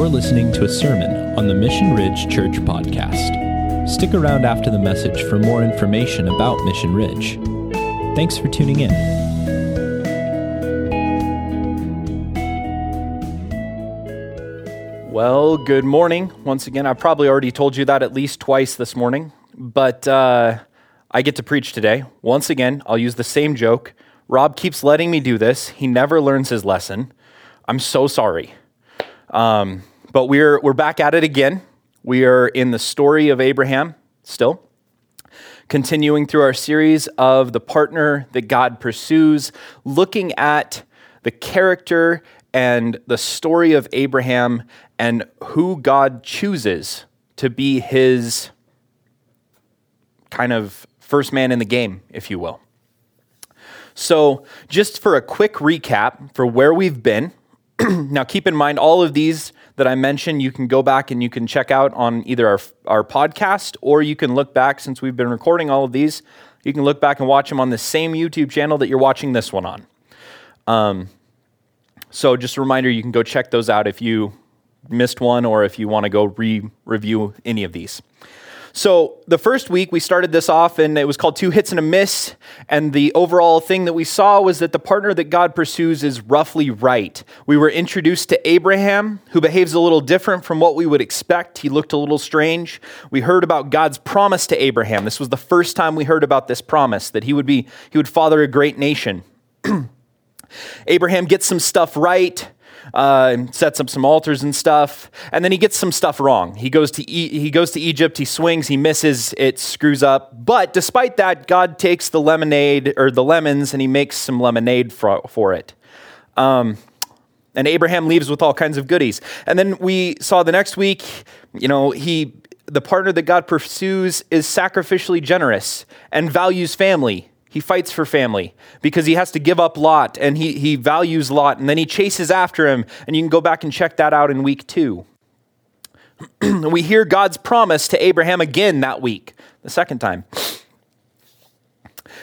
You're listening to a sermon on the Mission Ridge Church podcast. Stick around after the message for more information about Mission Ridge. Thanks for tuning in. Well, good morning. Once again, I probably already told you that at least twice this morning, but uh, I get to preach today. Once again, I'll use the same joke. Rob keeps letting me do this. He never learns his lesson. I'm so sorry. Um, but we're, we're back at it again. We are in the story of Abraham still, continuing through our series of the partner that God pursues, looking at the character and the story of Abraham and who God chooses to be his kind of first man in the game, if you will. So, just for a quick recap for where we've been, now, keep in mind, all of these that I mentioned, you can go back and you can check out on either our, our podcast or you can look back since we've been recording all of these. You can look back and watch them on the same YouTube channel that you're watching this one on. Um, so, just a reminder, you can go check those out if you missed one or if you want to go re review any of these. So, the first week we started this off and it was called Two Hits and a Miss. And the overall thing that we saw was that the partner that God pursues is roughly right. We were introduced to Abraham, who behaves a little different from what we would expect. He looked a little strange. We heard about God's promise to Abraham. This was the first time we heard about this promise that he would be he would father a great nation. Abraham gets some stuff right uh, sets up some altars and stuff, and then he gets some stuff wrong. He goes to e- he goes to Egypt, he swings, he misses, it screws up. But despite that, God takes the lemonade or the lemons and he makes some lemonade for, for it. Um, and Abraham leaves with all kinds of goodies. And then we saw the next week, you know, he the partner that God pursues is sacrificially generous and values family he fights for family because he has to give up Lot and he, he values Lot and then he chases after him. And you can go back and check that out in week two. we hear God's promise to Abraham again that week, the second time.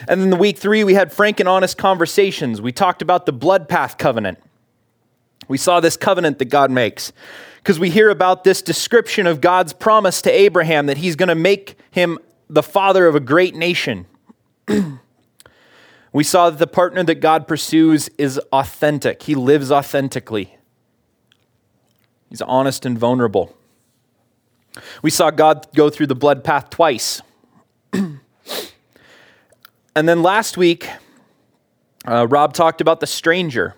And then the week three, we had frank and honest conversations. We talked about the blood path covenant. We saw this covenant that God makes because we hear about this description of God's promise to Abraham that he's going to make him the father of a great nation. We saw that the partner that God pursues is authentic, he lives authentically, he's honest and vulnerable. We saw God go through the blood path twice. and then last week, uh, Rob talked about the stranger.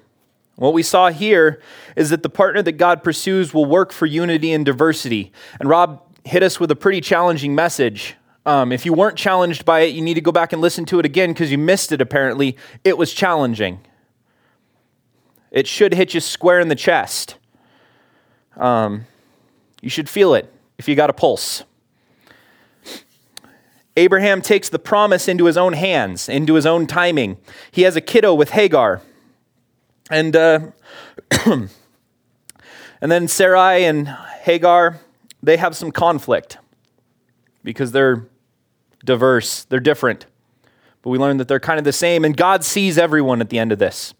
What we saw here is that the partner that God pursues will work for unity and diversity. And Rob hit us with a pretty challenging message um, if you weren't challenged by it, you need to go back and listen to it again because you missed it apparently. It was challenging. It should hit you square in the chest. Um, you should feel it if you got a pulse. Abraham takes the promise into his own hands, into his own timing. He has a kiddo with Hagar. And, uh, and then Sarai and Hagar, they have some conflict because they're diverse, they're different. But we learn that they're kind of the same, and God sees everyone at the end of this.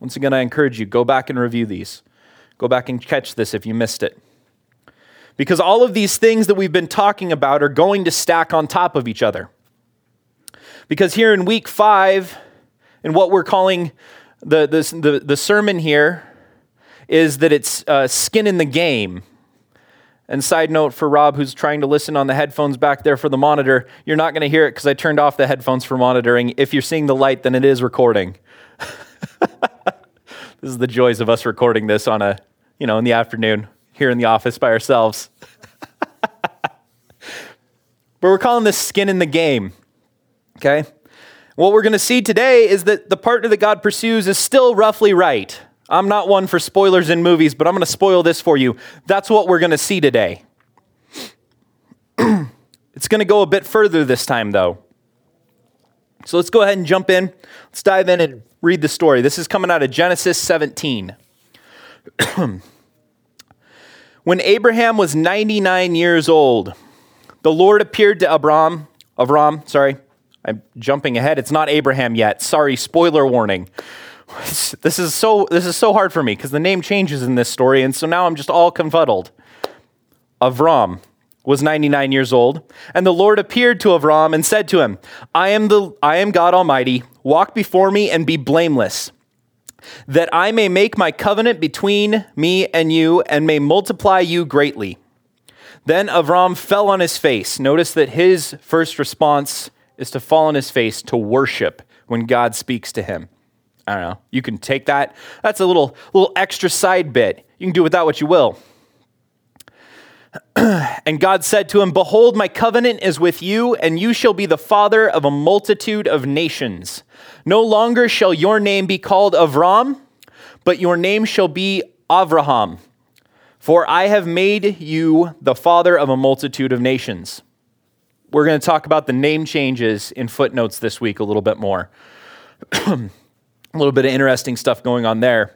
Once again, I encourage you go back and review these. Go back and catch this if you missed it. Because all of these things that we've been talking about are going to stack on top of each other. Because here in week five, in what we're calling the, the, the, the sermon here, is that it's uh, skin in the game. And side note for Rob, who's trying to listen on the headphones back there for the monitor, you're not going to hear it because I turned off the headphones for monitoring. If you're seeing the light, then it is recording. this is the joys of us recording this on a, you know, in the afternoon here in the office by ourselves. but we're calling this skin in the game. Okay? What we're going to see today is that the partner that God pursues is still roughly right. I'm not one for spoilers in movies, but I'm going to spoil this for you. That's what we're going to see today. it's going to go a bit further this time, though. So let's go ahead and jump in. Let's dive in and read the story. This is coming out of Genesis 17. when Abraham was 99 years old, the Lord appeared to Abram, Abram, sorry, I'm jumping ahead. It's not Abraham yet. Sorry, spoiler warning. This is so this is so hard for me because the name changes in this story, and so now I'm just all confuddled. Avram was 99 years old, and the Lord appeared to Avram and said to him, I am the I am God Almighty, walk before me and be blameless, that I may make my covenant between me and you and may multiply you greatly. Then Avram fell on his face. Notice that his first response is to fall on his face to worship when God speaks to him. I don't know. You can take that. That's a little little extra side bit. You can do with that what you will. and God said to him, Behold, my covenant is with you, and you shall be the father of a multitude of nations. No longer shall your name be called Avram, but your name shall be Avraham, for I have made you the father of a multitude of nations. We're going to talk about the name changes in footnotes this week a little bit more. a little bit of interesting stuff going on there.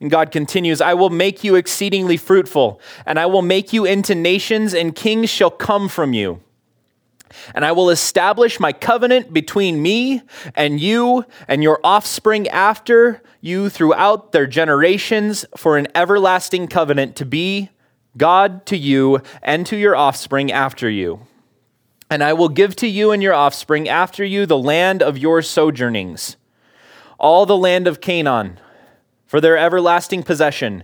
And God continues, I will make you exceedingly fruitful, and I will make you into nations, and kings shall come from you. And I will establish my covenant between me and you and your offspring after you throughout their generations for an everlasting covenant to be God to you and to your offspring after you. And I will give to you and your offspring after you the land of your sojournings, all the land of Canaan for their everlasting possession,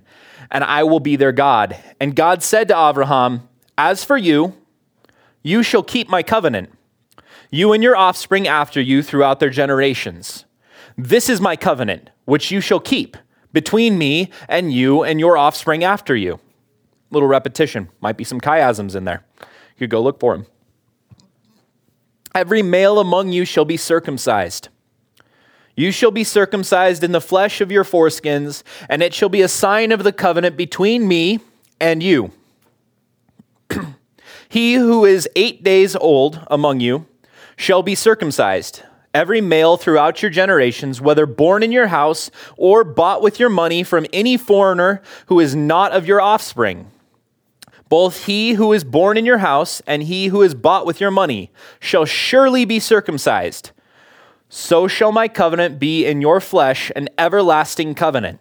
and I will be their God. And God said to Abraham, As for you, you shall keep my covenant, you and your offspring after you throughout their generations. This is my covenant, which you shall keep between me and you and your offspring after you. Little repetition. Might be some chiasms in there. You could go look for them. Every male among you shall be circumcised. You shall be circumcised in the flesh of your foreskins, and it shall be a sign of the covenant between me and you. he who is eight days old among you shall be circumcised, every male throughout your generations, whether born in your house or bought with your money from any foreigner who is not of your offspring. Both he who is born in your house and he who is bought with your money shall surely be circumcised so shall my covenant be in your flesh an everlasting covenant.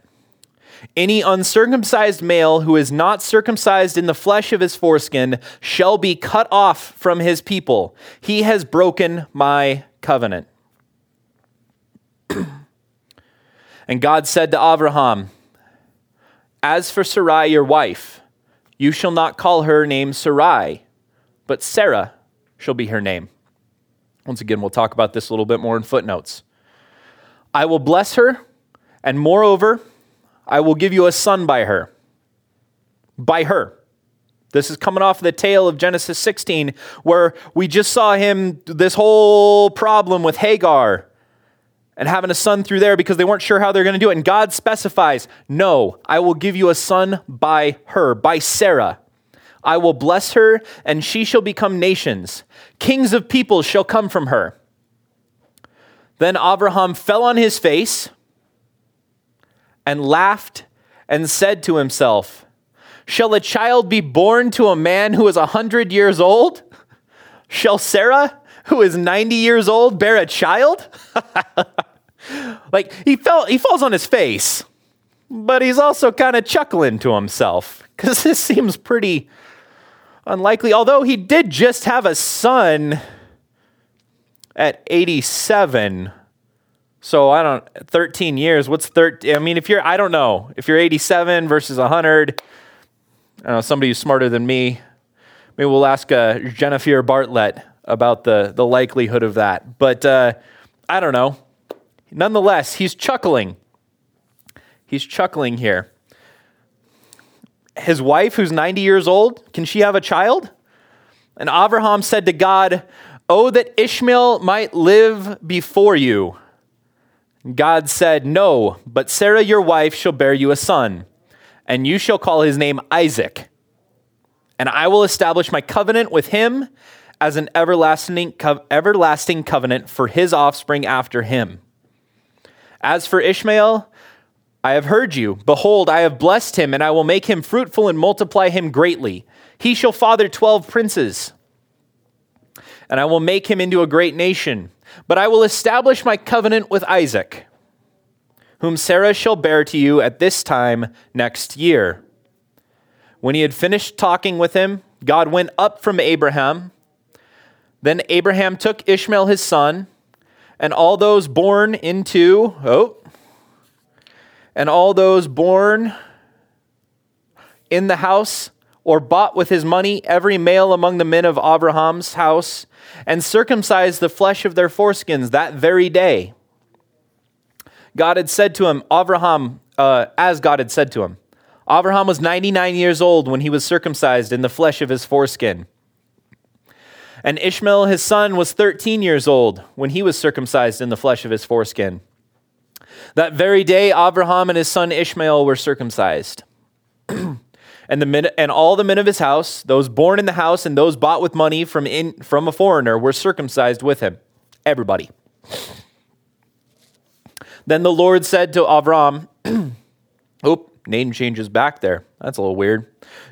Any uncircumcised male who is not circumcised in the flesh of his foreskin shall be cut off from his people. He has broken my covenant. and God said to Abraham, As for Sarai, your wife, you shall not call her name Sarai, but Sarah shall be her name. Once again, we'll talk about this a little bit more in footnotes. I will bless her, and moreover, I will give you a son by her. By her. This is coming off the tail of Genesis 16, where we just saw him, this whole problem with Hagar and having a son through there because they weren't sure how they're going to do it. And God specifies, No, I will give you a son by her, by Sarah. I will bless her, and she shall become nations. Kings of peoples shall come from her. Then Abraham fell on his face and laughed and said to himself, Shall a child be born to a man who is a hundred years old? Shall Sarah, who is 90 years old, bear a child? like he fell, he falls on his face, but he's also kind of chuckling to himself because this seems pretty unlikely, although he did just have a son at 87. So I don't 13 years. What's 13? I mean, if you're I don't know. If you're 87 versus 100, I don't know, somebody who's smarter than me. Maybe we'll ask uh, Jennifer Bartlett about the the likelihood of that. But uh, I don't know. Nonetheless, he's chuckling. He's chuckling here his wife, who's 90 years old, can she have a child? And Abraham said to God, Oh, that Ishmael might live before you. God said, No, but Sarah your wife shall bear you a son, and you shall call his name Isaac. And I will establish my covenant with him as an everlasting, co- everlasting covenant for his offspring after him. As for Ishmael, I have heard you. Behold, I have blessed him, and I will make him fruitful and multiply him greatly. He shall father twelve princes, and I will make him into a great nation. But I will establish my covenant with Isaac, whom Sarah shall bear to you at this time next year. When he had finished talking with him, God went up from Abraham. Then Abraham took Ishmael his son, and all those born into, oh, and all those born in the house or bought with his money every male among the men of Abraham's house, and circumcised the flesh of their foreskins that very day. God had said to him, Abraham, uh, as God had said to him, Abraham was 99 years old when he was circumcised in the flesh of his foreskin. And Ishmael, his son, was 13 years old when he was circumcised in the flesh of his foreskin. That very day, Abraham and his son Ishmael were circumcised. and, the men, and all the men of his house, those born in the house and those bought with money from, in, from a foreigner, were circumcised with him. Everybody. Then the Lord said to Avram, Oop, name changes back there. That's a little weird.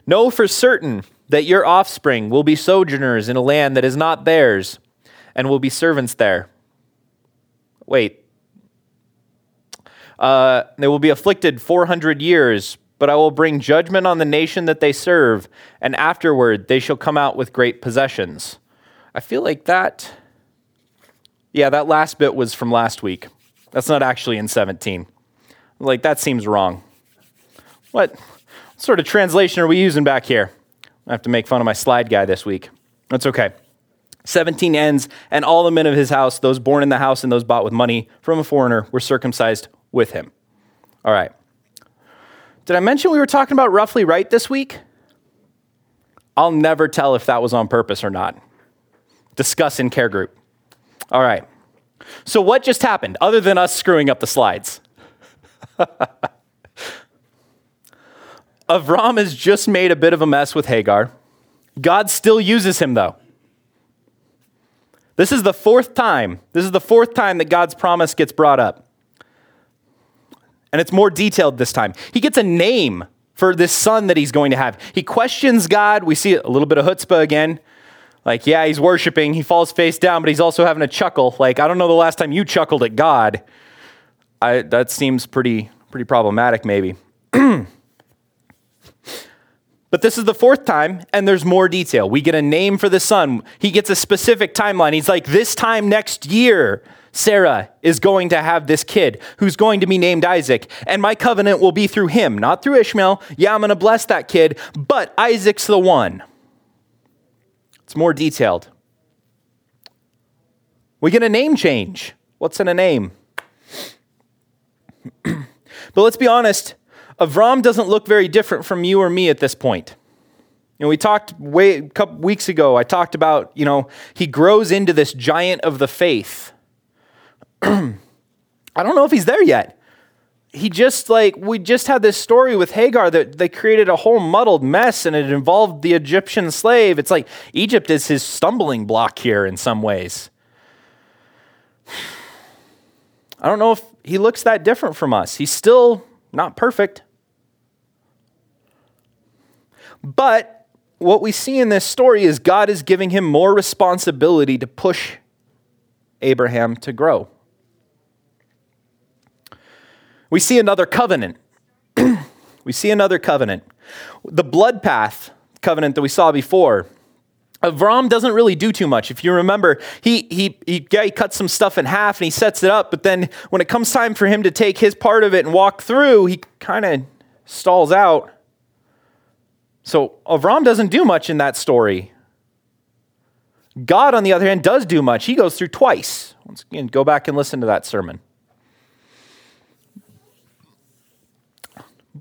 Know for certain that your offspring will be sojourners in a land that is not theirs and will be servants there. Wait. Uh, they will be afflicted 400 years, but I will bring judgment on the nation that they serve, and afterward they shall come out with great possessions. I feel like that. Yeah, that last bit was from last week. That's not actually in 17. Like, that seems wrong. What sort of translation are we using back here? I have to make fun of my slide guy this week. That's okay. 17 ends, and all the men of his house, those born in the house and those bought with money from a foreigner, were circumcised with him. All right. Did I mention we were talking about roughly right this week? I'll never tell if that was on purpose or not. Discuss in care group. All right. So, what just happened other than us screwing up the slides? Avram has just made a bit of a mess with Hagar. God still uses him, though. This is the fourth time. This is the fourth time that God's promise gets brought up. And it's more detailed this time. He gets a name for this son that he's going to have. He questions God. We see a little bit of chutzpah again. Like, yeah, he's worshiping. He falls face down, but he's also having a chuckle. Like, I don't know the last time you chuckled at God. I, that seems pretty, pretty problematic, maybe. But this is the fourth time, and there's more detail. We get a name for the son. He gets a specific timeline. He's like, This time next year, Sarah is going to have this kid who's going to be named Isaac, and my covenant will be through him, not through Ishmael. Yeah, I'm going to bless that kid, but Isaac's the one. It's more detailed. We get a name change. What's in a name? but let's be honest, Avram doesn't look very different from you or me at this point. You know, we talked way a couple weeks ago. I talked about, you know, he grows into this giant of the faith. I don't know if he's there yet. He just like we just had this story with Hagar that they created a whole muddled mess and it involved the Egyptian slave. It's like Egypt is his stumbling block here in some ways. I don't know if he looks that different from us. He's still not perfect. But what we see in this story is God is giving him more responsibility to push Abraham to grow. We see another covenant. we see another covenant. The blood path covenant that we saw before. Uh, Avram doesn't really do too much. If you remember, he, he, he, yeah, he cuts some stuff in half and he sets it up, but then when it comes time for him to take his part of it and walk through, he kind of stalls out. So uh, Avram doesn't do much in that story. God, on the other hand, does do much. He goes through twice. Once again, go back and listen to that sermon.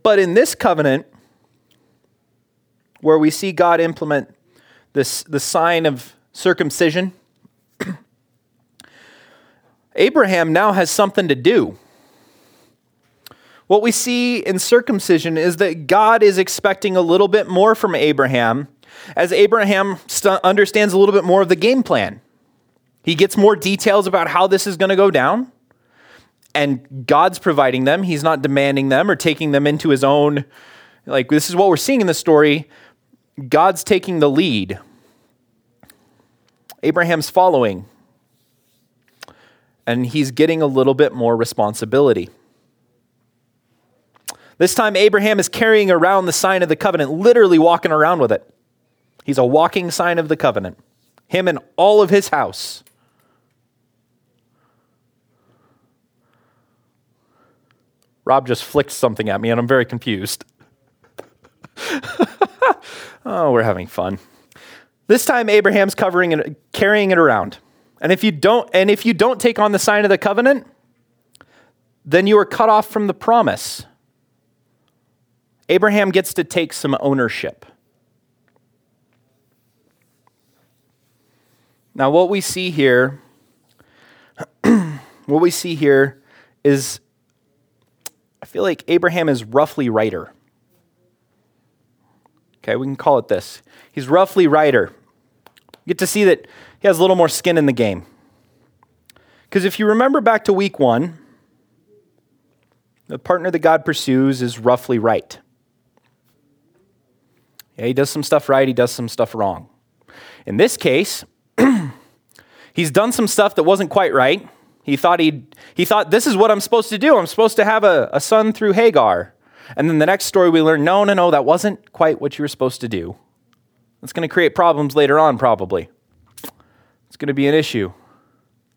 But in this covenant, where we see God implement this, the sign of circumcision, Abraham now has something to do. What we see in circumcision is that God is expecting a little bit more from Abraham as Abraham st- understands a little bit more of the game plan. He gets more details about how this is going to go down, and God's providing them. He's not demanding them or taking them into his own. Like, this is what we're seeing in the story. God's taking the lead, Abraham's following. and he's getting a little bit more responsibility. This time, Abraham is carrying around the sign of the covenant, literally walking around with it. He's a walking sign of the covenant, him and all of his house. Rob just flicked something at me, and I'm very confused. oh, we're having fun. This time, Abraham's covering it, carrying it around. And if you don't, and if you don't take on the sign of the covenant, then you are cut off from the promise. Abraham gets to take some ownership. Now, what we see here, what we see here is, I feel like Abraham is roughly righter. Okay, we can call it this. He's roughly righter. You get to see that he has a little more skin in the game. Because if you remember back to week one, the partner that God pursues is roughly right. Yeah, he does some stuff right, he does some stuff wrong. In this case, he's done some stuff that wasn't quite right. He thought he he thought this is what I'm supposed to do. I'm supposed to have a, a son through Hagar. And then the next story we learn, no, no, no, that wasn't quite what you were supposed to do. It's going to create problems later on, probably. It's going to be an issue.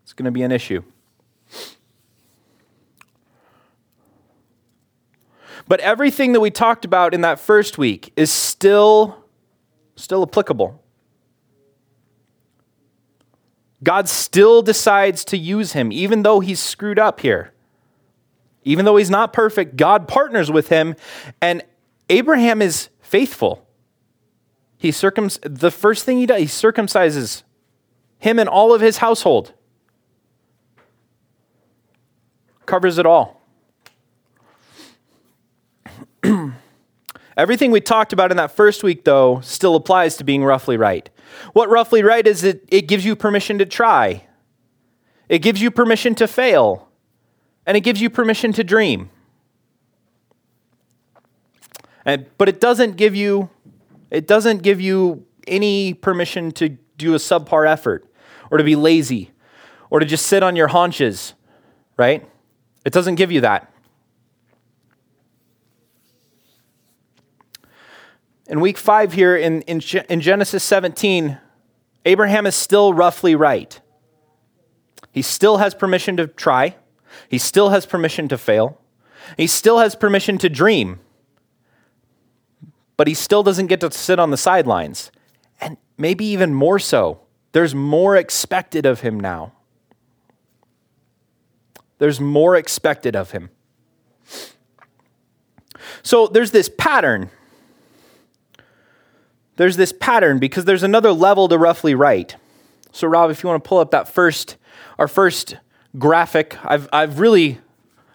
It's going to be an issue. But everything that we talked about in that first week is still still applicable. God still decides to use him even though he's screwed up here. Even though he's not perfect, God partners with him and Abraham is faithful. He circum the first thing he does, he circumcises him and all of his household. Covers it all. Everything we talked about in that first week, though, still applies to being roughly right. What roughly right is it, it gives you permission to try, it gives you permission to fail, and it gives you permission to dream. And, but it doesn't give you it doesn't give you any permission to do a subpar effort or to be lazy or to just sit on your haunches, right? It doesn't give you that. In week five here in, in, in Genesis 17, Abraham is still roughly right. He still has permission to try, he still has permission to fail, he still has permission to dream, but he still doesn't get to sit on the sidelines. And maybe even more so, there's more expected of him now. There's more expected of him. So there's this pattern there's this pattern because there's another level to roughly right. So, Rob, if you want to pull up that first, our first graphic, I've, I've really,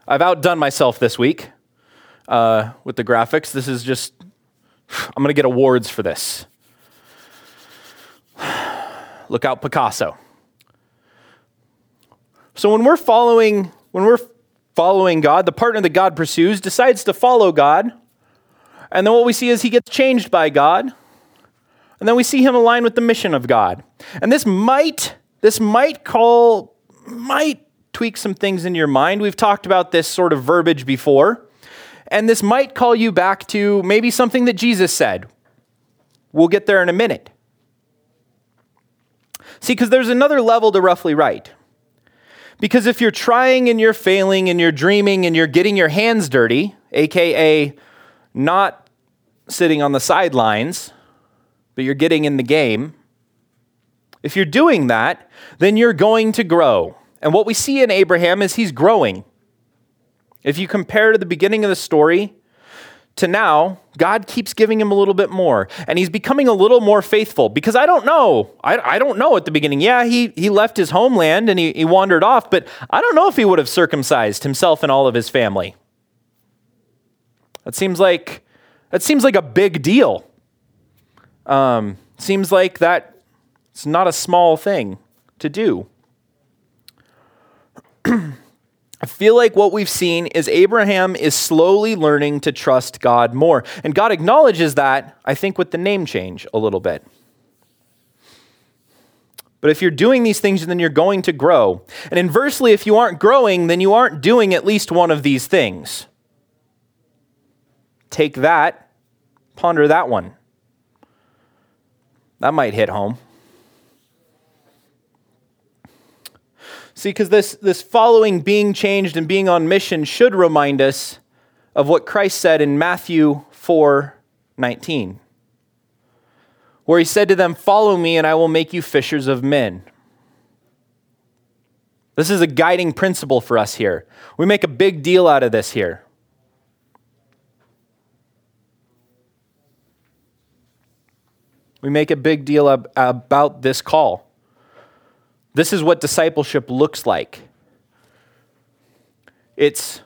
I've outdone myself this week uh, with the graphics. This is just, I'm going to get awards for this. Look out, Picasso. So when we're following, when we're following God, the partner that God pursues decides to follow God, and then what we see is he gets changed by God and then we see him align with the mission of God. And this might, this might call, might tweak some things in your mind. We've talked about this sort of verbiage before. And this might call you back to maybe something that Jesus said. We'll get there in a minute. See, because there's another level to roughly right. Because if you're trying and you're failing and you're dreaming and you're getting your hands dirty, aka not sitting on the sidelines, but you're getting in the game, if you're doing that, then you're going to grow. And what we see in Abraham is he's growing. If you compare to the beginning of the story to now, God keeps giving him a little bit more. And he's becoming a little more faithful because I don't know. I, I don't know at the beginning. Yeah, he, he left his homeland and he, he wandered off, but I don't know if he would have circumcised himself and all of his family. That seems like that seems like a big deal. Um, seems like that it's not a small thing to do. I feel like what we've seen is Abraham is slowly learning to trust God more. And God acknowledges that, I think, with the name change a little bit. But if you're doing these things, then you're going to grow. And inversely, if you aren't growing, then you aren't doing at least one of these things. Take that, ponder that one. That might hit home. See, because this, this following being changed and being on mission should remind us of what Christ said in Matthew 4 19, where he said to them, Follow me, and I will make you fishers of men. This is a guiding principle for us here. We make a big deal out of this here. We make a big deal ab- about this call. This is what discipleship looks like it's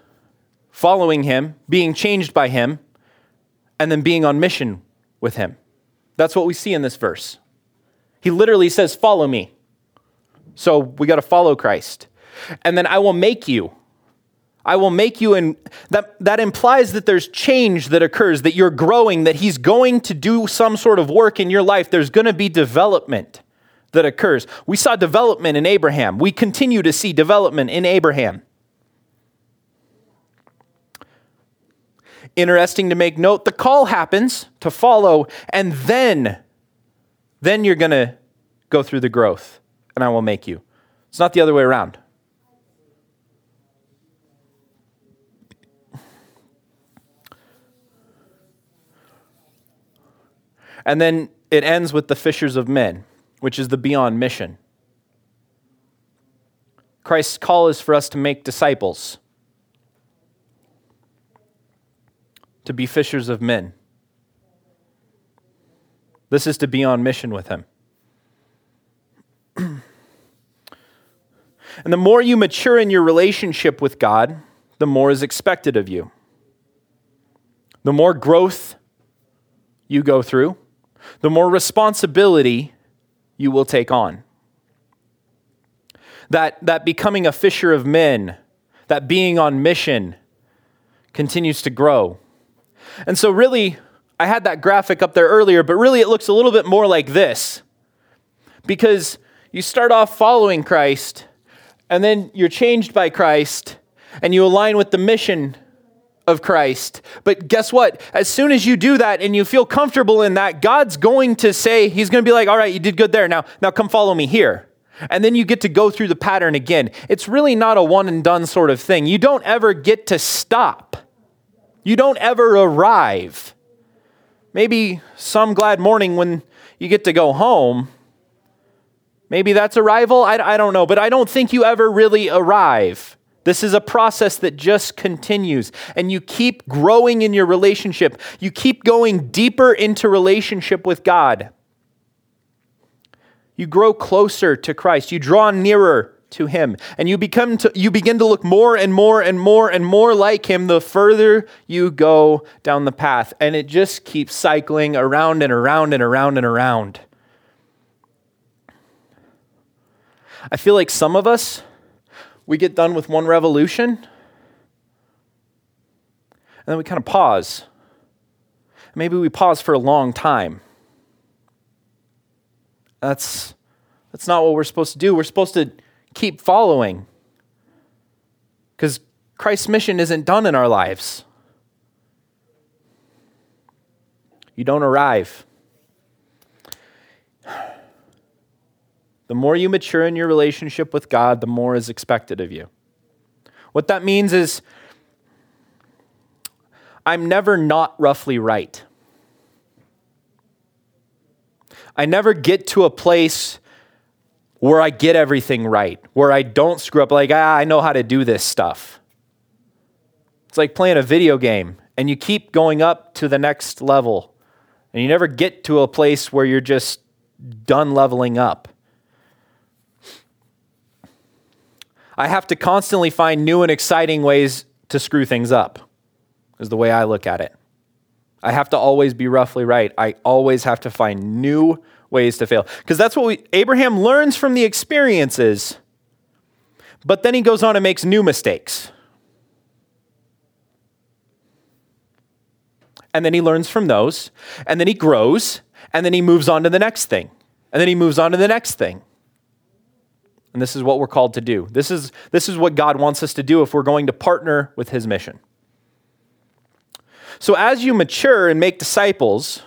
following him, being changed by him, and then being on mission with him. That's what we see in this verse. He literally says, Follow me. So we got to follow Christ. And then I will make you. I will make you, and that, that implies that there's change that occurs, that you're growing, that He's going to do some sort of work in your life. There's going to be development that occurs. We saw development in Abraham. We continue to see development in Abraham. Interesting to make note, the call happens to follow, and then, then you're going to go through the growth, and I will make you. It's not the other way around. And then it ends with the fishers of men, which is the beyond mission. Christ's call is for us to make disciples. to be fishers of men. This is to be on mission with Him. and the more you mature in your relationship with God, the more is expected of you. The more growth you go through, the more responsibility you will take on. That, that becoming a fisher of men, that being on mission, continues to grow. And so, really, I had that graphic up there earlier, but really it looks a little bit more like this. Because you start off following Christ, and then you're changed by Christ, and you align with the mission of Christ. But guess what? As soon as you do that and you feel comfortable in that, God's going to say, He's going to be like, all right, you did good there. Now, now come follow me here. And then you get to go through the pattern again. It's really not a one and done sort of thing. You don't ever get to stop. You don't ever arrive. Maybe some glad morning when you get to go home. Maybe that's arrival. I, I don't know. But I don't think you ever really arrive. This is a process that just continues. And you keep growing in your relationship. You keep going deeper into relationship with God. You grow closer to Christ. You draw nearer to him and you become to, you begin to look more and more and more and more like him the further you go down the path and it just keeps cycling around and around and around and around i feel like some of us we get done with one revolution and then we kind of pause maybe we pause for a long time that's that's not what we're supposed to do we're supposed to keep following. Because Christ's mission isn't done in our lives. You don't arrive. The more you mature in your relationship with God, the more is expected of you. What that means is, I'm never not roughly right. I never get to a place where I get everything right, where I don't screw up, like, ah, I know how to do this stuff. It's like playing a video game and you keep going up to the next level and you never get to a place where you're just done leveling up. I have to constantly find new and exciting ways to screw things up, is the way I look at it. I have to always be roughly right. I always have to find new ways to fail. Because that's what we, Abraham learns from the experiences, but then he goes on and makes new mistakes. And then he learns from those, and then he grows, and then he moves on to the next thing, and then he moves on to the next thing. And this is what we're called to do. This is, this is what God wants us to do if we're going to partner with his mission. So as you mature and make disciples,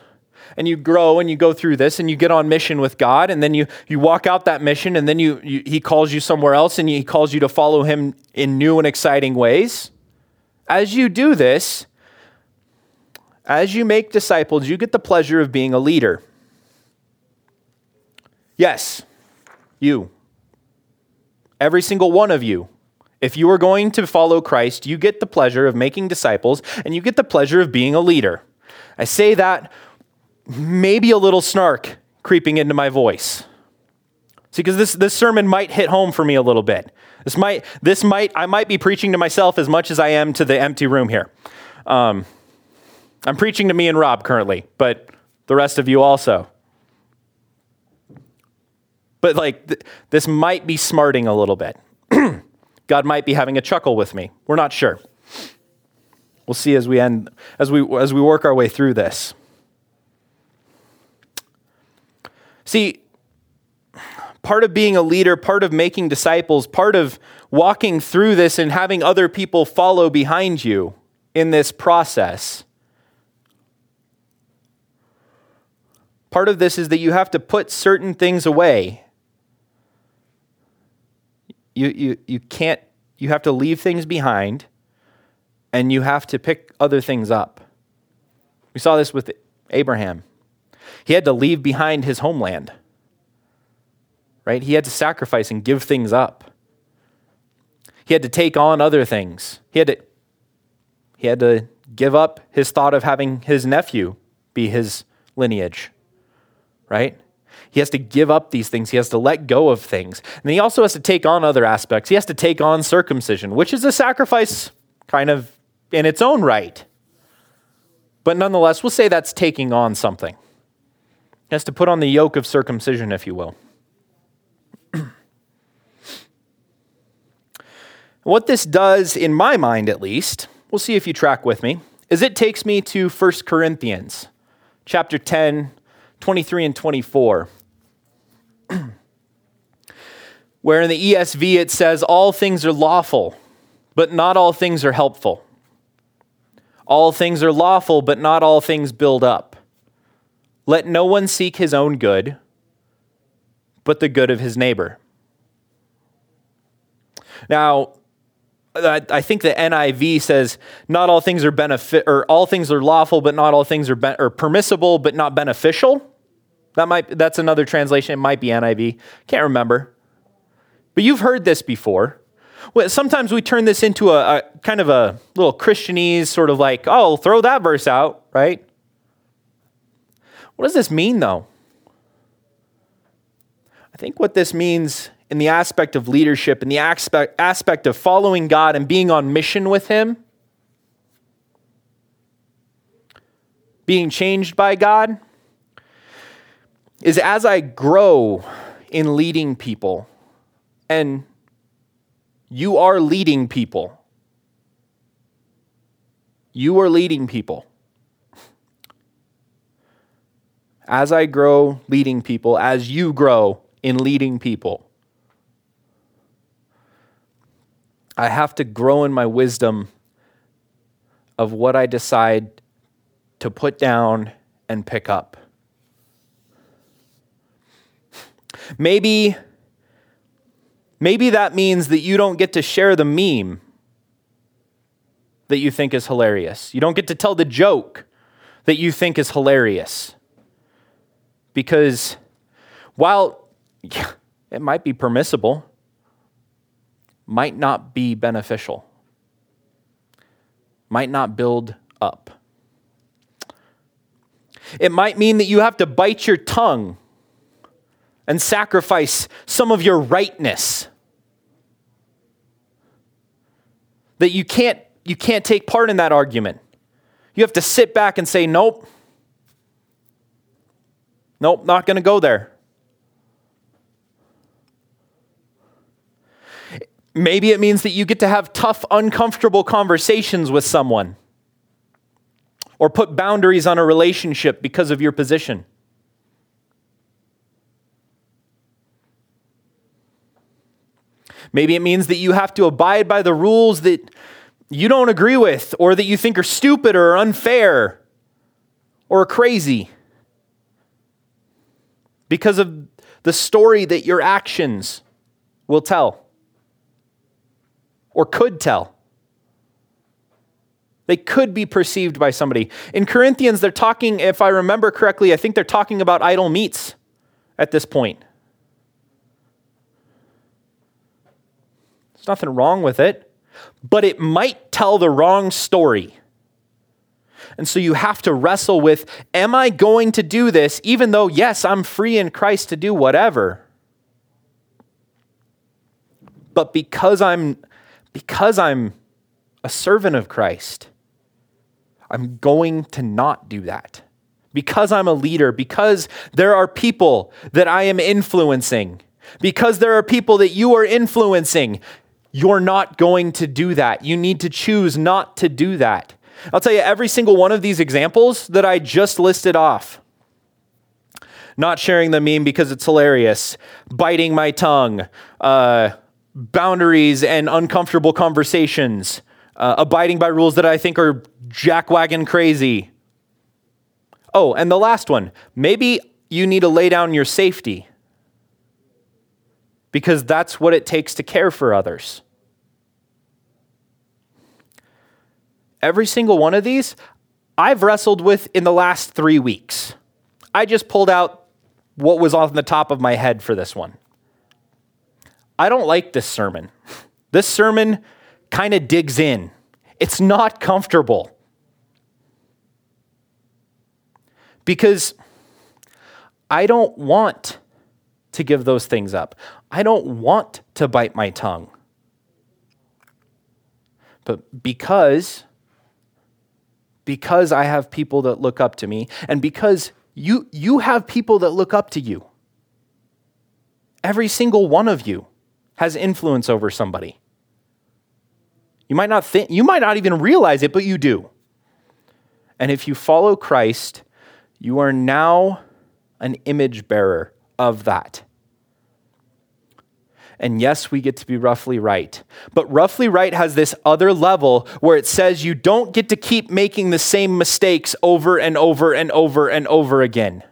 and you grow and you go through this and you get on mission with God and then you, you walk out that mission and then you, you he calls you somewhere else and he calls you to follow him in new and exciting ways. As you do this, as you make disciples, you get the pleasure of being a leader. Yes, you. Every single one of you. If you are going to follow Christ, you get the pleasure of making disciples and you get the pleasure of being a leader. I say that maybe a little snark creeping into my voice. See, because this, this sermon might hit home for me a little bit. This might, this might, I might be preaching to myself as much as I am to the empty room here. Um, I'm preaching to me and Rob currently, but the rest of you also. But like, th- this might be smarting a little bit. God might be having a chuckle with me. We're not sure. We'll see as we end, as we, as we work our way through this. See, part of being a leader, part of making disciples, part of walking through this and having other people follow behind you in this process. Part of this is that you have to put certain things away. You, you, you can't, you have to leave things behind and you have to pick other things up. We saw this with Abraham. He had to leave behind his homeland, right? He had to sacrifice and give things up. He had to take on other things. He had to, he had to give up his thought of having his nephew be his lineage, right? He has to give up these things. He has to let go of things. And he also has to take on other aspects. He has to take on circumcision, which is a sacrifice kind of in its own right. But nonetheless, we'll say that's taking on something. He has to put on the yoke of circumcision, if you will. what this does, in my mind at least, we'll see if you track with me, is it takes me to 1 Corinthians chapter 10, 23 and 24. Where in the ESV it says, All things are lawful, but not all things are helpful. All things are lawful, but not all things build up. Let no one seek his own good, but the good of his neighbor. Now, I think the NIV says not all things are benefit or all things are lawful, but not all things are permissible, but not beneficial. That might that's another translation. It might be NIV. Can't remember. But you've heard this before. Sometimes we turn this into a, a kind of a little Christianese sort of like, oh, throw that verse out, right? What does this mean, though? I think what this means in the aspect of leadership, in the aspect, aspect of following God and being on mission with Him, being changed by God, is as I grow in leading people, and you are leading people. You are leading people. as I grow leading people, as you grow in leading people, I have to grow in my wisdom of what I decide to put down and pick up. Maybe maybe that means that you don't get to share the meme that you think is hilarious. You don't get to tell the joke that you think is hilarious. Because while it might be permissible, might not be beneficial, might not build up. It might mean that you have to bite your tongue and sacrifice some of your rightness. That you can't, you can't take part in that argument. You have to sit back and say, nope, Nope, not going to go there. Maybe it means that you get to have tough, uncomfortable conversations with someone or put boundaries on a relationship because of your position. Maybe it means that you have to abide by the rules that you don't agree with or that you think are stupid or unfair or crazy because of the story that your actions will tell or could tell. They could be perceived by somebody. In Corinthians, they're talking, if I remember correctly, I think they're talking about idol meats at this point. Nothing wrong with it, but it might tell the wrong story. And so you have to wrestle with Am I going to do this, even though, yes, I'm free in Christ to do whatever? But because I'm, because I'm a servant of Christ, I'm going to not do that. Because I'm a leader, because there are people that I am influencing, because there are people that you are influencing, you're not going to do that. You need to choose not to do that. I'll tell you, every single one of these examples that I just listed off, not sharing the meme because it's hilarious, biting my tongue, uh, boundaries and uncomfortable conversations, uh, abiding by rules that I think are jackwagon crazy. Oh, and the last one maybe you need to lay down your safety because that's what it takes to care for others. Every single one of these I've wrestled with in the last three weeks. I just pulled out what was on the top of my head for this one. I don't like this sermon. This sermon kind of digs in. It's not comfortable. Because I don't want to give those things up. I don't want to bite my tongue. But because because I have people that look up to me and because you you have people that look up to you. Every single one of you has influence over somebody. You might not think, you might not even realize it, but you do. And if you follow Christ, you are now an image bearer of that. And yes, we get to be roughly right. But roughly right has this other level where it says you don't get to keep making the same mistakes over and over and over and over again.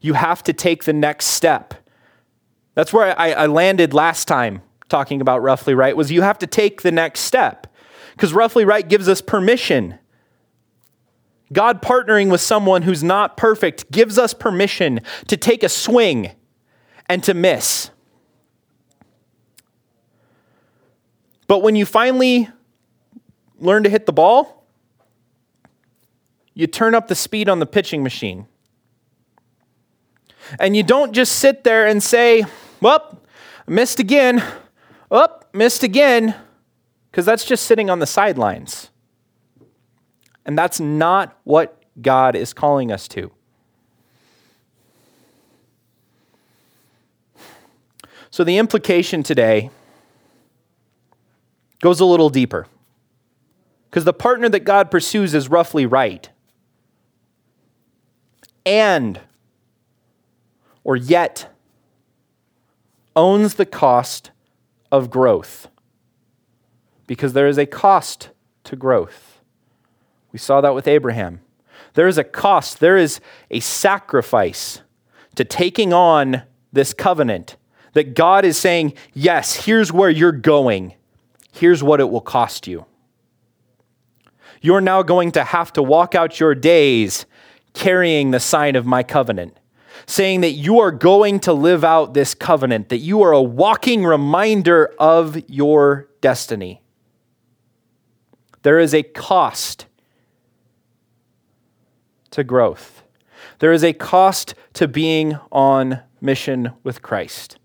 You have to take the next step. That's where I, I landed last time talking about roughly right was you have to take the next step because roughly right gives us permission. God partnering with someone who's not perfect gives us permission to take a swing and to miss. But when you finally learn to hit the ball, you turn up the speed on the pitching machine. And you don't just sit there and say, Well, missed again. Oh, missed again. Because that's just sitting on the sidelines. And that's not what God is calling us to. So, the implication today goes a little deeper. Because the partner that God pursues is roughly right. And, or yet, owns the cost of growth because there is a cost to growth. We saw that with Abraham. There is a cost, there is a sacrifice to taking on this covenant that God is saying, yes, here's where you're going. Here's what it will cost you. You're now going to have to walk out your days carrying the sign of my covenant saying that you are going to live out this covenant, that you are a walking reminder of your destiny. There is a cost to growth. There is a cost to being on mission with Christ.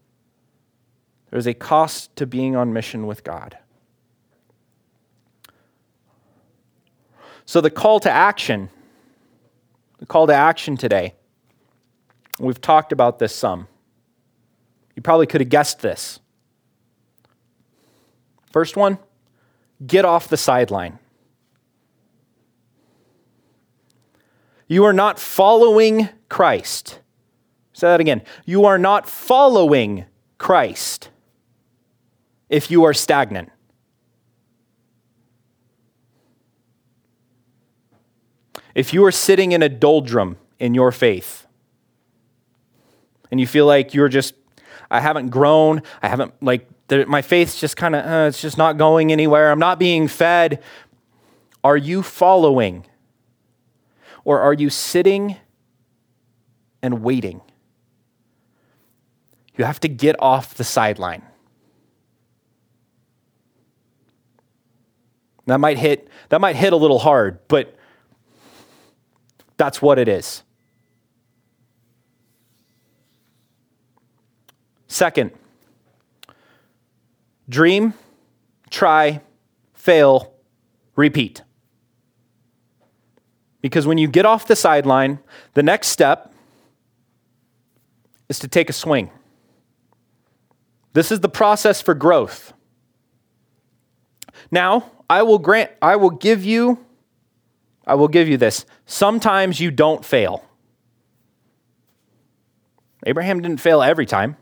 There is a cost to being on mission with God. So, the call to action, the call to action today We've talked about this some. You probably could have guessed this. First one get off the sideline. You are not following Christ. Say that again. You are not following Christ. if you are stagnant. If you are sitting in a doldrum in your faith and you feel like you're just, I haven't grown, I haven't, like, my faith's just kind of, uh, it's just not going anywhere, I'm not being fed, are you following? Or are you sitting and waiting? You have to get off the sideline. That might hit that might hit a little hard, but that's what it is. Second, dream, try, fail, repeat. Because when you get off the sideline, the next step is to take a swing. This is the process for growth. Now, I will grant I will give you I will give you this. Sometimes you don't fail. Abraham didn't fail every time.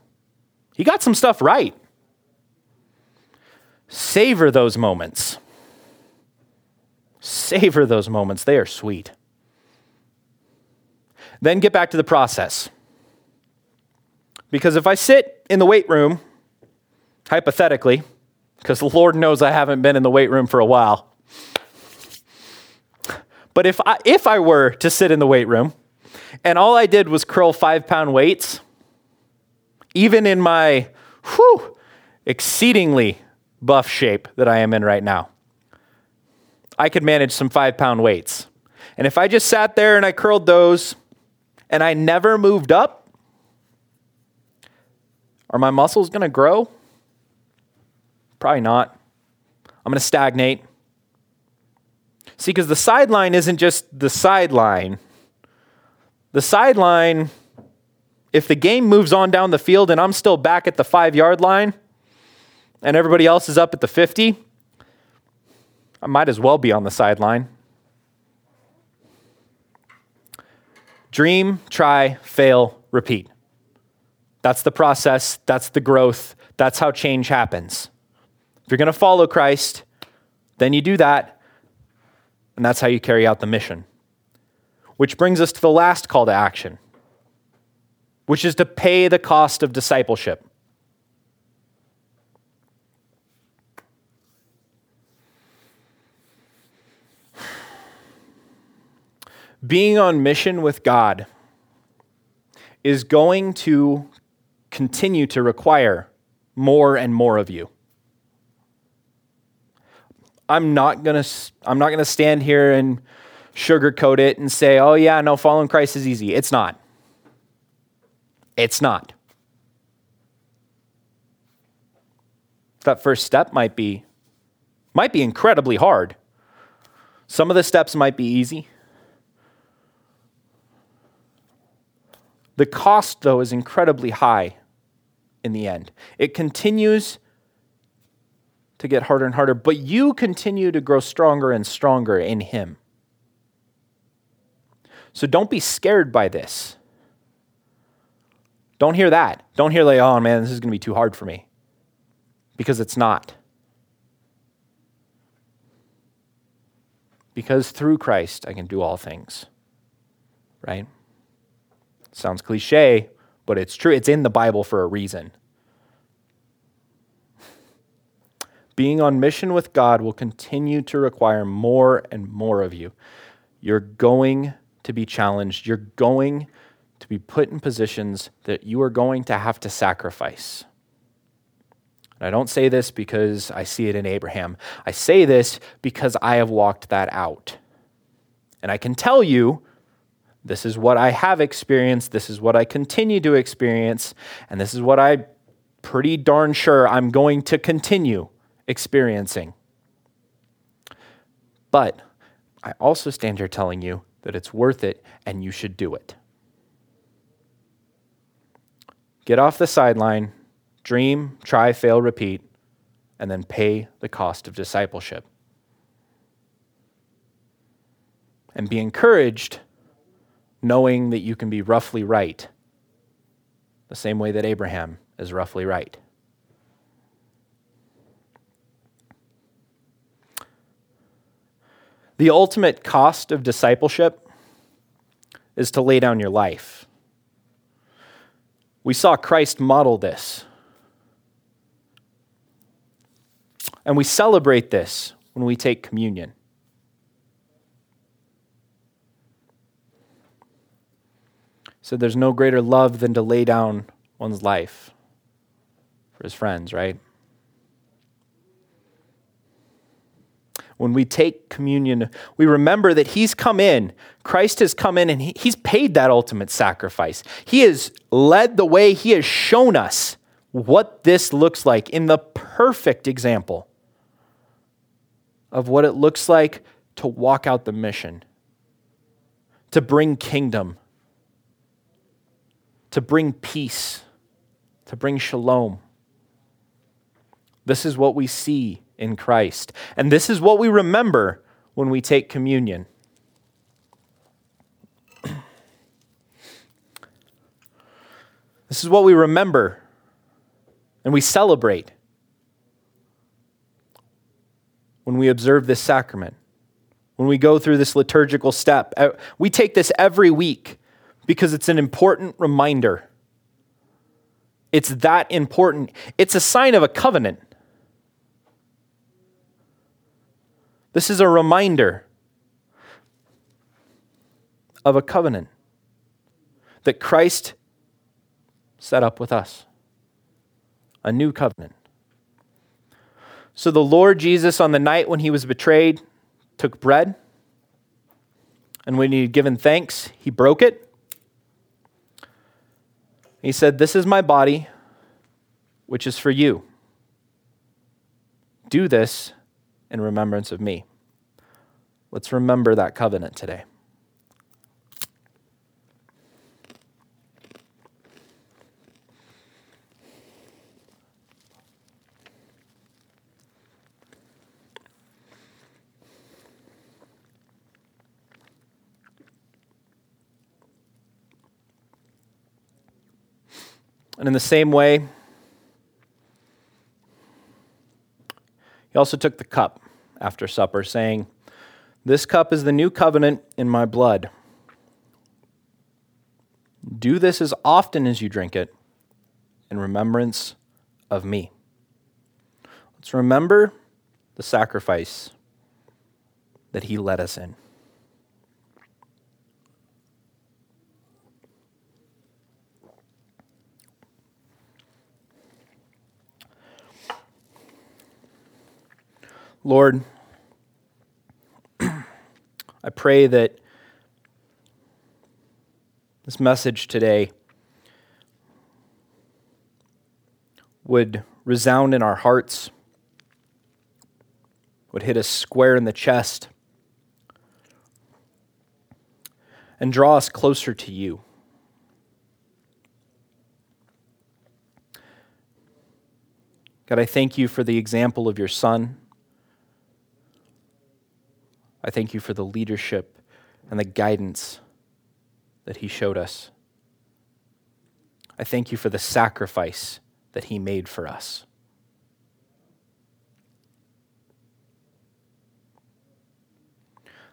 He got some stuff right. Savor those moments. Savor those moments. They are sweet. Then get back to the process. Because if I sit in the weight room, hypothetically, because the Lord knows I haven't been in the weight room for a while. But if I, if I were to sit in the weight room and all I did was curl five pound weights, even in my whew, exceedingly buff shape that I am in right now, I could manage some five pound weights. And if I just sat there and I curled those and I never moved up, are my muscles going to grow? Probably not. I'm going to stagnate. See, because the sideline isn't just the sideline. The sideline, if the game moves on down the field and I'm still back at the five yard line and everybody else is up at the 50, I might as well be on the sideline. Dream, try, fail, repeat. That's the process, that's the growth, that's how change happens. If you're going to follow Christ, then you do that, and that's how you carry out the mission. Which brings us to the last call to action, which is to pay the cost of discipleship. Being on mission with God is going to continue to require more and more of you. I'm not gonna I'm not gonna stand here and sugarcoat it and say, oh yeah, no, following Christ is easy. It's not. It's not. That first step might be might be incredibly hard. Some of the steps might be easy. The cost, though, is incredibly high in the end. It continues to get harder and harder, but you continue to grow stronger and stronger in Him. So don't be scared by this. Don't hear that. Don't hear, like, oh man, this is going to be too hard for me. Because it's not. Because through Christ, I can do all things. Right? Sounds cliche, but it's true. It's in the Bible for a reason. Being on mission with God will continue to require more and more of you. You're going to be challenged. You're going to be put in positions that you are going to have to sacrifice. And I don't say this because I see it in Abraham. I say this because I have walked that out. And I can tell you this is what I have experienced, this is what I continue to experience, and this is what I pretty darn sure I'm going to continue experiencing. But I also stand here telling you that it's worth it and you should do it. Get off the sideline, dream, try, fail, repeat, and then pay the cost of discipleship. And be encouraged knowing that you can be roughly right, the same way that Abraham is roughly right. The ultimate cost of discipleship is to lay down your life. We saw Christ model this. And we celebrate this when we take communion. So there's no greater love than to lay down one's life for his friends, right? When we take communion, we remember that He's come in. Christ has come in and he, He's paid that ultimate sacrifice. He has led the way, He has shown us what this looks like in the perfect example of what it looks like to walk out the mission, to bring kingdom, to bring peace, to bring shalom. This is what we see in Christ. And this is what we remember when we take communion. This is what we remember and we celebrate when we observe this sacrament, when we go through this liturgical step. Uh, we take this every week because it's an important reminder. It's that important. It's a sign of a covenant. This is a reminder of a covenant that Christ set up with us, a new covenant. So the Lord Jesus, on the night when he was betrayed, took bread, and when he had given thanks, he broke it. He said, This is my body, which is for you. Do this in remembrance of me. Let's remember that covenant today. And in the same way, he also took the cup after supper, saying, This cup is the new covenant in my blood. Do this as often as you drink it in remembrance of me. Let's remember the sacrifice that he led us in. Lord, I pray that this message today would resound in our hearts, would hit us square in the chest, and draw us closer to you. God, I thank you for the example of your Son. I thank you for the leadership and the guidance that he showed us. I thank you for the sacrifice that he made for us.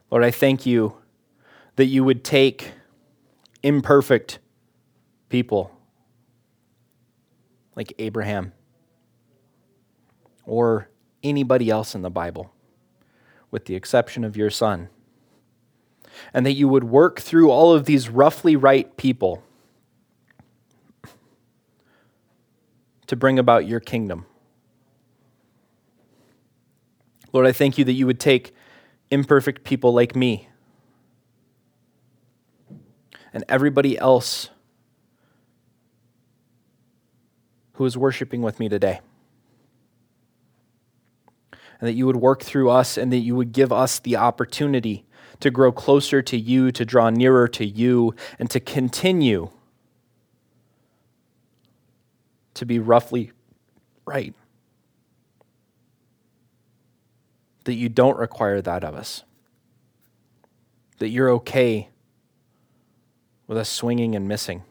Lord, I thank you that you would take imperfect people like Abraham or anybody else in the Bible with the exception of your son. And that you would work through all of these roughly right people to bring about your kingdom. Lord, I thank you that you would take imperfect people like me and everybody else who is worshiping with me today and that you would work through us and that you would give us the opportunity to grow closer to you, to draw nearer to you, and to continue to be roughly right. That you don't require that of us. That you're okay with us swinging and missing.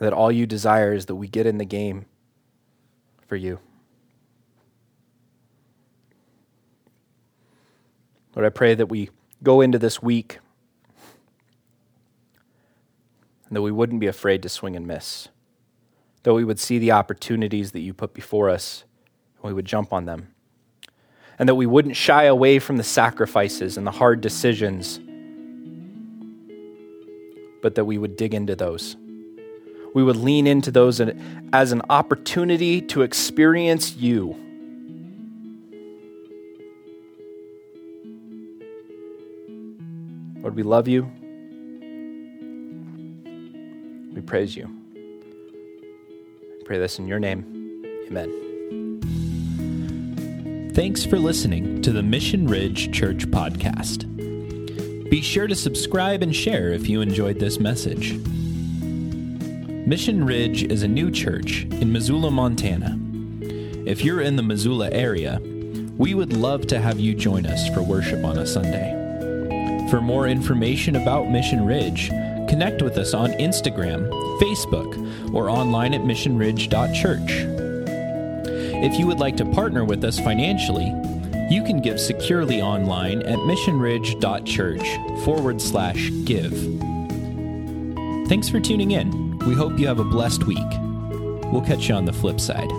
That all you desire is that we get in the game for you. Lord, I pray that we go into this week and that we wouldn't be afraid to swing and miss, that we would see the opportunities that you put before us and we would jump on them, and that we wouldn't shy away from the sacrifices and the hard decisions, but that we would dig into those. We would lean into those as an opportunity to experience you. Lord, we love you. We praise you. I pray this in your name. Amen. Thanks for listening to the Mission Ridge Church Podcast. Be sure to subscribe and share if you enjoyed this message. Mission Ridge is a new church in Missoula, Montana. If you're in the Missoula area, we would love to have you join us for worship on a Sunday. For more information about Mission Ridge, connect with us on Instagram, Facebook, or online at missionridge.church. If you would like to partner with us financially, you can give securely online at missionridge.church forward slash give. Thanks for tuning in. We hope you have a blessed week. We'll catch you on the flip side.